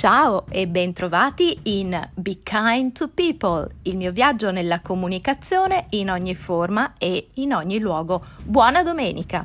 Ciao e bentrovati in Be Kind to People, il mio viaggio nella comunicazione in ogni forma e in ogni luogo. Buona domenica!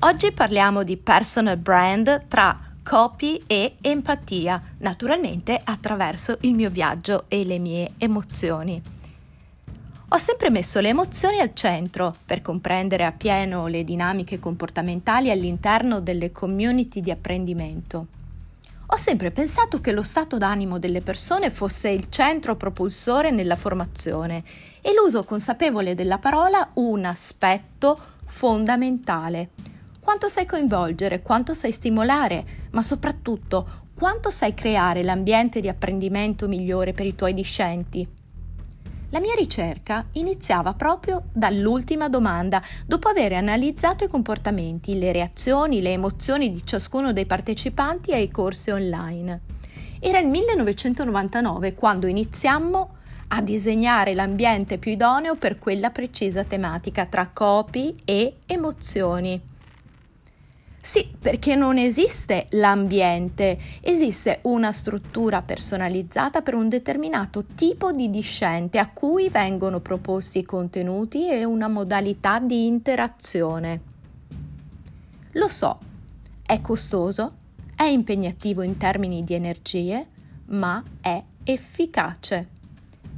Oggi parliamo di personal brand tra copy e empatia, naturalmente attraverso il mio viaggio e le mie emozioni. Ho sempre messo le emozioni al centro per comprendere appieno le dinamiche comportamentali all'interno delle community di apprendimento. Ho sempre pensato che lo stato d'animo delle persone fosse il centro propulsore nella formazione e l'uso consapevole della parola un aspetto fondamentale. Quanto sai coinvolgere, quanto sai stimolare, ma soprattutto quanto sai creare l'ambiente di apprendimento migliore per i tuoi discenti. La mia ricerca iniziava proprio dall'ultima domanda, dopo aver analizzato i comportamenti, le reazioni, le emozioni di ciascuno dei partecipanti ai corsi online. Era il 1999 quando iniziammo a disegnare l'ambiente più idoneo per quella precisa tematica tra copy e emozioni. Sì, perché non esiste l'ambiente, esiste una struttura personalizzata per un determinato tipo di discente a cui vengono proposti contenuti e una modalità di interazione. Lo so, è costoso, è impegnativo in termini di energie, ma è efficace.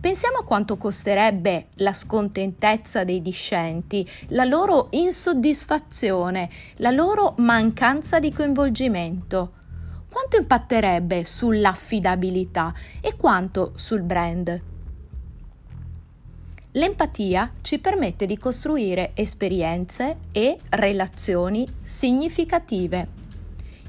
Pensiamo a quanto costerebbe la scontentezza dei discenti, la loro insoddisfazione, la loro mancanza di coinvolgimento. Quanto impatterebbe sull'affidabilità e quanto sul brand? L'empatia ci permette di costruire esperienze e relazioni significative.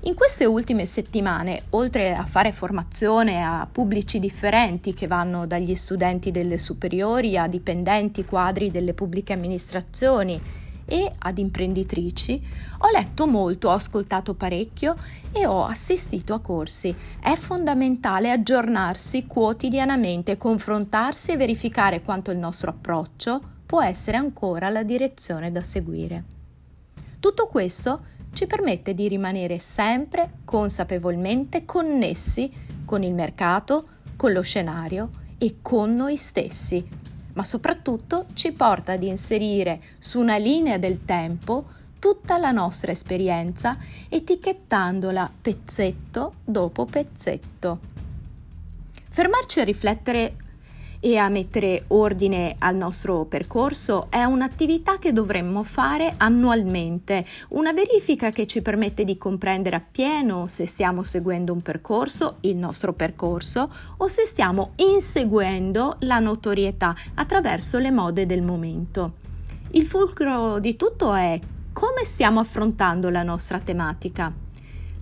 In queste ultime settimane, oltre a fare formazione a pubblici differenti che vanno dagli studenti delle superiori a dipendenti quadri delle pubbliche amministrazioni e ad imprenditrici, ho letto molto, ho ascoltato parecchio e ho assistito a corsi. È fondamentale aggiornarsi quotidianamente, confrontarsi e verificare quanto il nostro approccio può essere ancora la direzione da seguire. Tutto questo ci permette di rimanere sempre consapevolmente connessi con il mercato, con lo scenario e con noi stessi, ma soprattutto ci porta ad inserire su una linea del tempo tutta la nostra esperienza etichettandola pezzetto dopo pezzetto. Fermarci a riflettere e a mettere ordine al nostro percorso è un'attività che dovremmo fare annualmente, una verifica che ci permette di comprendere appieno se stiamo seguendo un percorso, il nostro percorso, o se stiamo inseguendo la notorietà attraverso le mode del momento. Il fulcro di tutto è come stiamo affrontando la nostra tematica.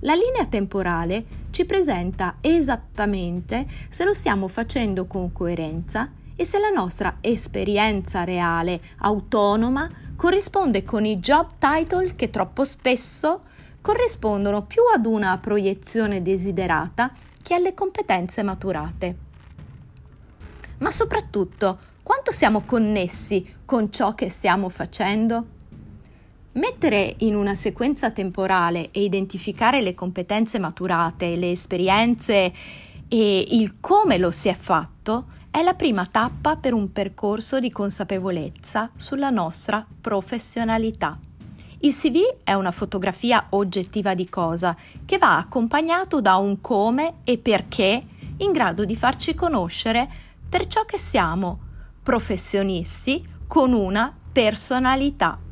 La linea temporale ci presenta esattamente se lo stiamo facendo con coerenza e se la nostra esperienza reale, autonoma, corrisponde con i job title che troppo spesso corrispondono più ad una proiezione desiderata che alle competenze maturate. Ma soprattutto, quanto siamo connessi con ciò che stiamo facendo? Mettere in una sequenza temporale e identificare le competenze maturate, le esperienze e il come lo si è fatto è la prima tappa per un percorso di consapevolezza sulla nostra professionalità. Il CV è una fotografia oggettiva di cosa che va accompagnato da un come e perché in grado di farci conoscere per ciò che siamo, professionisti con una personalità.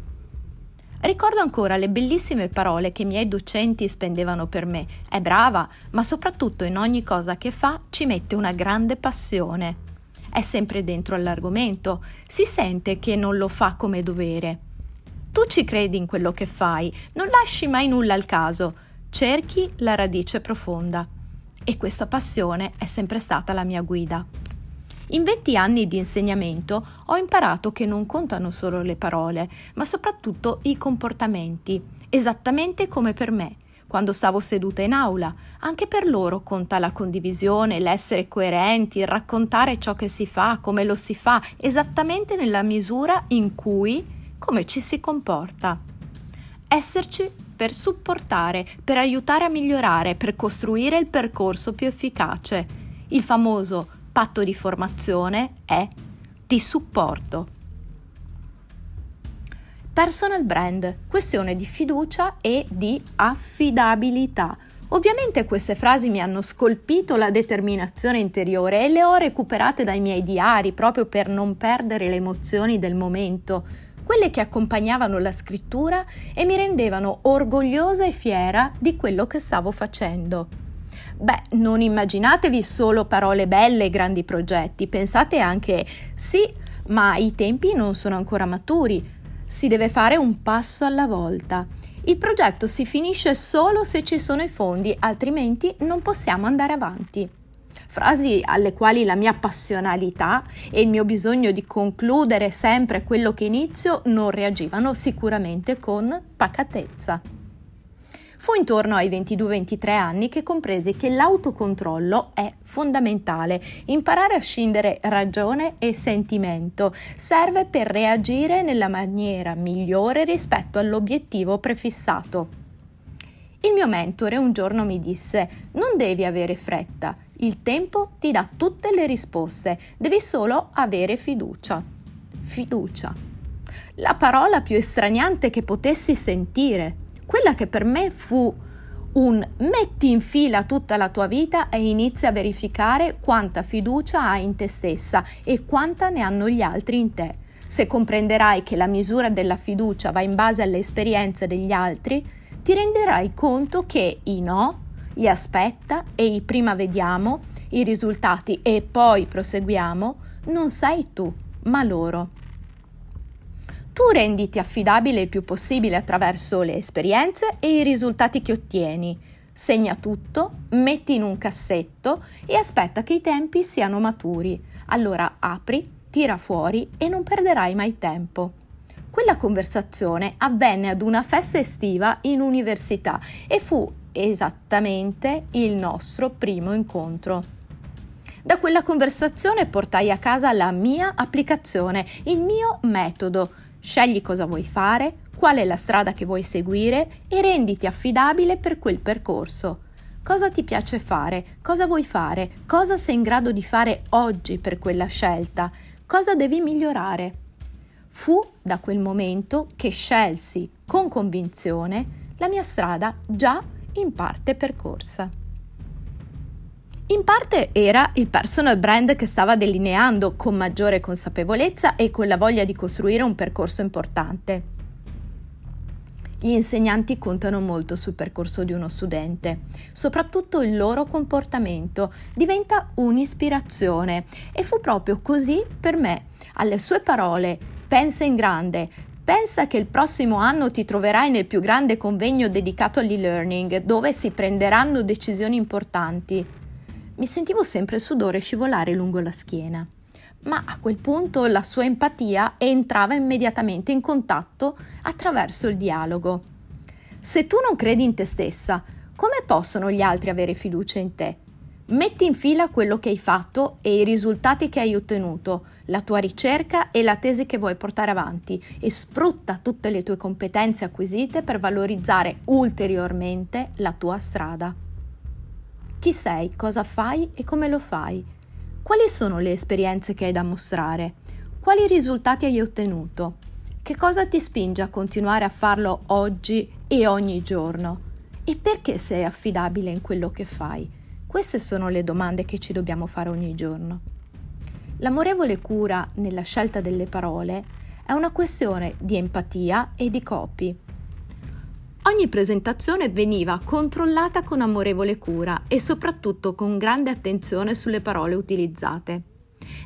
Ricordo ancora le bellissime parole che i miei docenti spendevano per me. È brava, ma soprattutto in ogni cosa che fa ci mette una grande passione. È sempre dentro all'argomento, si sente che non lo fa come dovere. Tu ci credi in quello che fai, non lasci mai nulla al caso, cerchi la radice profonda. E questa passione è sempre stata la mia guida. In 20 anni di insegnamento ho imparato che non contano solo le parole, ma soprattutto i comportamenti, esattamente come per me. Quando stavo seduta in aula, anche per loro conta la condivisione, l'essere coerenti, il raccontare ciò che si fa, come lo si fa, esattamente nella misura in cui, come ci si comporta. Esserci per supportare, per aiutare a migliorare, per costruire il percorso più efficace. Il famoso patto di formazione è ti supporto. Personal brand, questione di fiducia e di affidabilità. Ovviamente queste frasi mi hanno scolpito la determinazione interiore e le ho recuperate dai miei diari proprio per non perdere le emozioni del momento, quelle che accompagnavano la scrittura e mi rendevano orgogliosa e fiera di quello che stavo facendo. Beh, non immaginatevi solo parole belle e grandi progetti, pensate anche sì, ma i tempi non sono ancora maturi, si deve fare un passo alla volta. Il progetto si finisce solo se ci sono i fondi, altrimenti non possiamo andare avanti. Frasi alle quali la mia passionalità e il mio bisogno di concludere sempre quello che inizio non reagivano sicuramente con pacatezza. Fu intorno ai 22-23 anni che compresi che l'autocontrollo è fondamentale. Imparare a scindere ragione e sentimento serve per reagire nella maniera migliore rispetto all'obiettivo prefissato. Il mio mentore un giorno mi disse: Non devi avere fretta, il tempo ti dà tutte le risposte, devi solo avere fiducia. Fiducia. La parola più estraniante che potessi sentire quella che per me fu un metti in fila tutta la tua vita e inizi a verificare quanta fiducia hai in te stessa e quanta ne hanno gli altri in te. Se comprenderai che la misura della fiducia va in base alle esperienze degli altri, ti renderai conto che i no, gli aspetta e i prima vediamo, i risultati e poi proseguiamo, non sei tu, ma loro. Tu renditi affidabile il più possibile attraverso le esperienze e i risultati che ottieni. Segna tutto, metti in un cassetto e aspetta che i tempi siano maturi. Allora apri, tira fuori e non perderai mai tempo. Quella conversazione avvenne ad una festa estiva in università e fu esattamente il nostro primo incontro. Da quella conversazione portai a casa la mia applicazione, il mio metodo, Scegli cosa vuoi fare, qual è la strada che vuoi seguire e renditi affidabile per quel percorso. Cosa ti piace fare? Cosa vuoi fare? Cosa sei in grado di fare oggi per quella scelta? Cosa devi migliorare? Fu da quel momento che scelsi con convinzione la mia strada già in parte percorsa. In parte era il personal brand che stava delineando con maggiore consapevolezza e con la voglia di costruire un percorso importante. Gli insegnanti contano molto sul percorso di uno studente, soprattutto il loro comportamento diventa un'ispirazione e fu proprio così per me. Alle sue parole, pensa in grande, Pensa che il prossimo anno ti troverai nel più grande convegno dedicato all'e-learning, dove si prenderanno decisioni importanti mi sentivo sempre il sudore scivolare lungo la schiena. Ma a quel punto la sua empatia entrava immediatamente in contatto attraverso il dialogo. Se tu non credi in te stessa, come possono gli altri avere fiducia in te? Metti in fila quello che hai fatto e i risultati che hai ottenuto, la tua ricerca e la tesi che vuoi portare avanti e sfrutta tutte le tue competenze acquisite per valorizzare ulteriormente la tua strada. Chi sei, cosa fai e come lo fai? Quali sono le esperienze che hai da mostrare? Quali risultati hai ottenuto? Che cosa ti spinge a continuare a farlo oggi e ogni giorno? E perché sei affidabile in quello che fai? Queste sono le domande che ci dobbiamo fare ogni giorno. L'amorevole cura nella scelta delle parole è una questione di empatia e di copy. Ogni presentazione veniva controllata con amorevole cura e soprattutto con grande attenzione sulle parole utilizzate.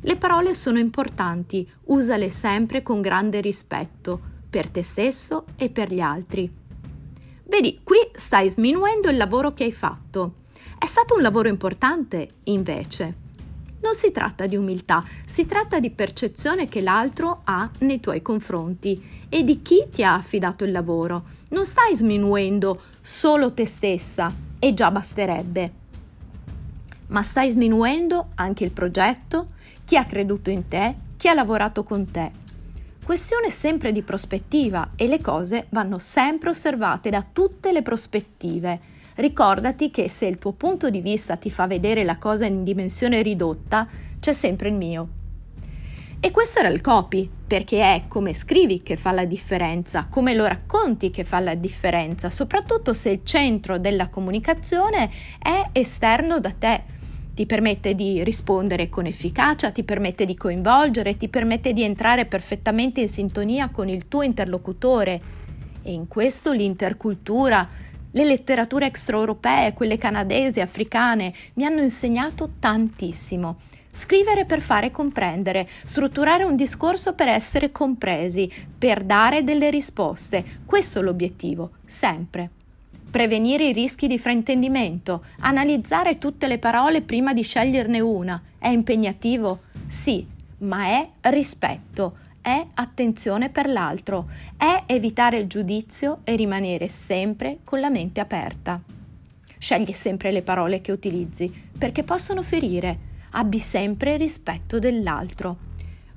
Le parole sono importanti, usale sempre con grande rispetto, per te stesso e per gli altri. Vedi, qui stai sminuendo il lavoro che hai fatto. È stato un lavoro importante, invece. Non si tratta di umiltà, si tratta di percezione che l'altro ha nei tuoi confronti e di chi ti ha affidato il lavoro. Non stai sminuendo solo te stessa e già basterebbe, ma stai sminuendo anche il progetto, chi ha creduto in te, chi ha lavorato con te. Questione sempre di prospettiva e le cose vanno sempre osservate da tutte le prospettive. Ricordati che se il tuo punto di vista ti fa vedere la cosa in dimensione ridotta, c'è sempre il mio. E questo era il copy, perché è come scrivi che fa la differenza, come lo racconti che fa la differenza, soprattutto se il centro della comunicazione è esterno da te. Ti permette di rispondere con efficacia, ti permette di coinvolgere, ti permette di entrare perfettamente in sintonia con il tuo interlocutore. E in questo l'intercultura, le letterature extraeuropee, quelle canadesi, africane, mi hanno insegnato tantissimo. Scrivere per fare comprendere, strutturare un discorso per essere compresi, per dare delle risposte. Questo è l'obiettivo, sempre. Prevenire i rischi di fraintendimento, analizzare tutte le parole prima di sceglierne una. È impegnativo? Sì, ma è rispetto, è attenzione per l'altro, è evitare il giudizio e rimanere sempre con la mente aperta. Scegli sempre le parole che utilizzi, perché possono ferire abbi sempre rispetto dell'altro.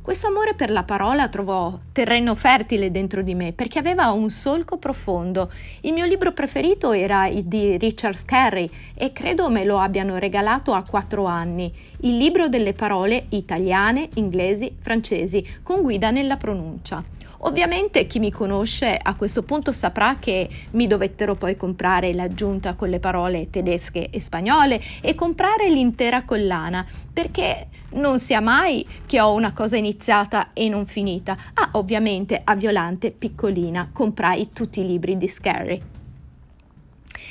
Questo amore per la parola trovò terreno fertile dentro di me perché aveva un solco profondo. Il mio libro preferito era di Richard Scarry e credo me lo abbiano regalato a quattro anni. Il libro delle parole italiane, inglesi, francesi, con guida nella pronuncia. Ovviamente chi mi conosce a questo punto saprà che mi dovettero poi comprare l'aggiunta con le parole tedesche e spagnole e comprare l'intera collana perché non sia mai che ho una cosa iniziata e non finita. Ah, ovviamente a Violante piccolina comprai tutti i libri di Scary.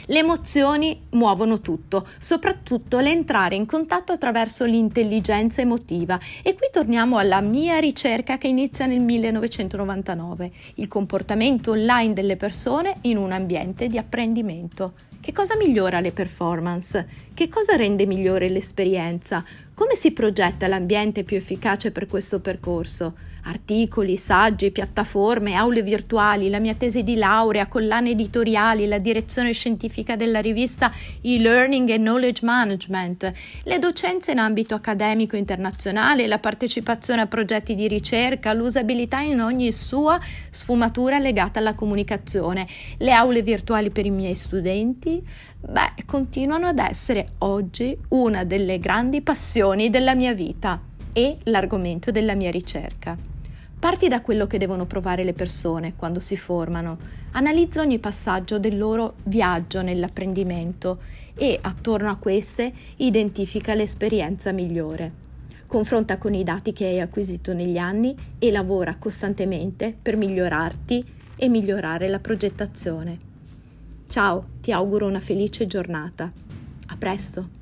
Le emozioni muovono tutto, soprattutto l'entrare in contatto attraverso l'intelligenza emotiva. E qui torniamo alla mia ricerca che inizia nel 1999, il comportamento online delle persone in un ambiente di apprendimento. Che cosa migliora le performance? Che cosa rende migliore l'esperienza? Come si progetta l'ambiente più efficace per questo percorso? Articoli, saggi, piattaforme, aule virtuali, la mia tesi di laurea, collane editoriali, la direzione scientifica della rivista e-learning e knowledge management, le docenze in ambito accademico internazionale, la partecipazione a progetti di ricerca, l'usabilità in ogni sua sfumatura legata alla comunicazione, le aule virtuali per i miei studenti, beh, continuano ad essere oggi una delle grandi passioni della mia vita e l'argomento della mia ricerca. Parti da quello che devono provare le persone quando si formano, analizza ogni passaggio del loro viaggio nell'apprendimento e attorno a queste identifica l'esperienza migliore. Confronta con i dati che hai acquisito negli anni e lavora costantemente per migliorarti e migliorare la progettazione. Ciao, ti auguro una felice giornata. A presto!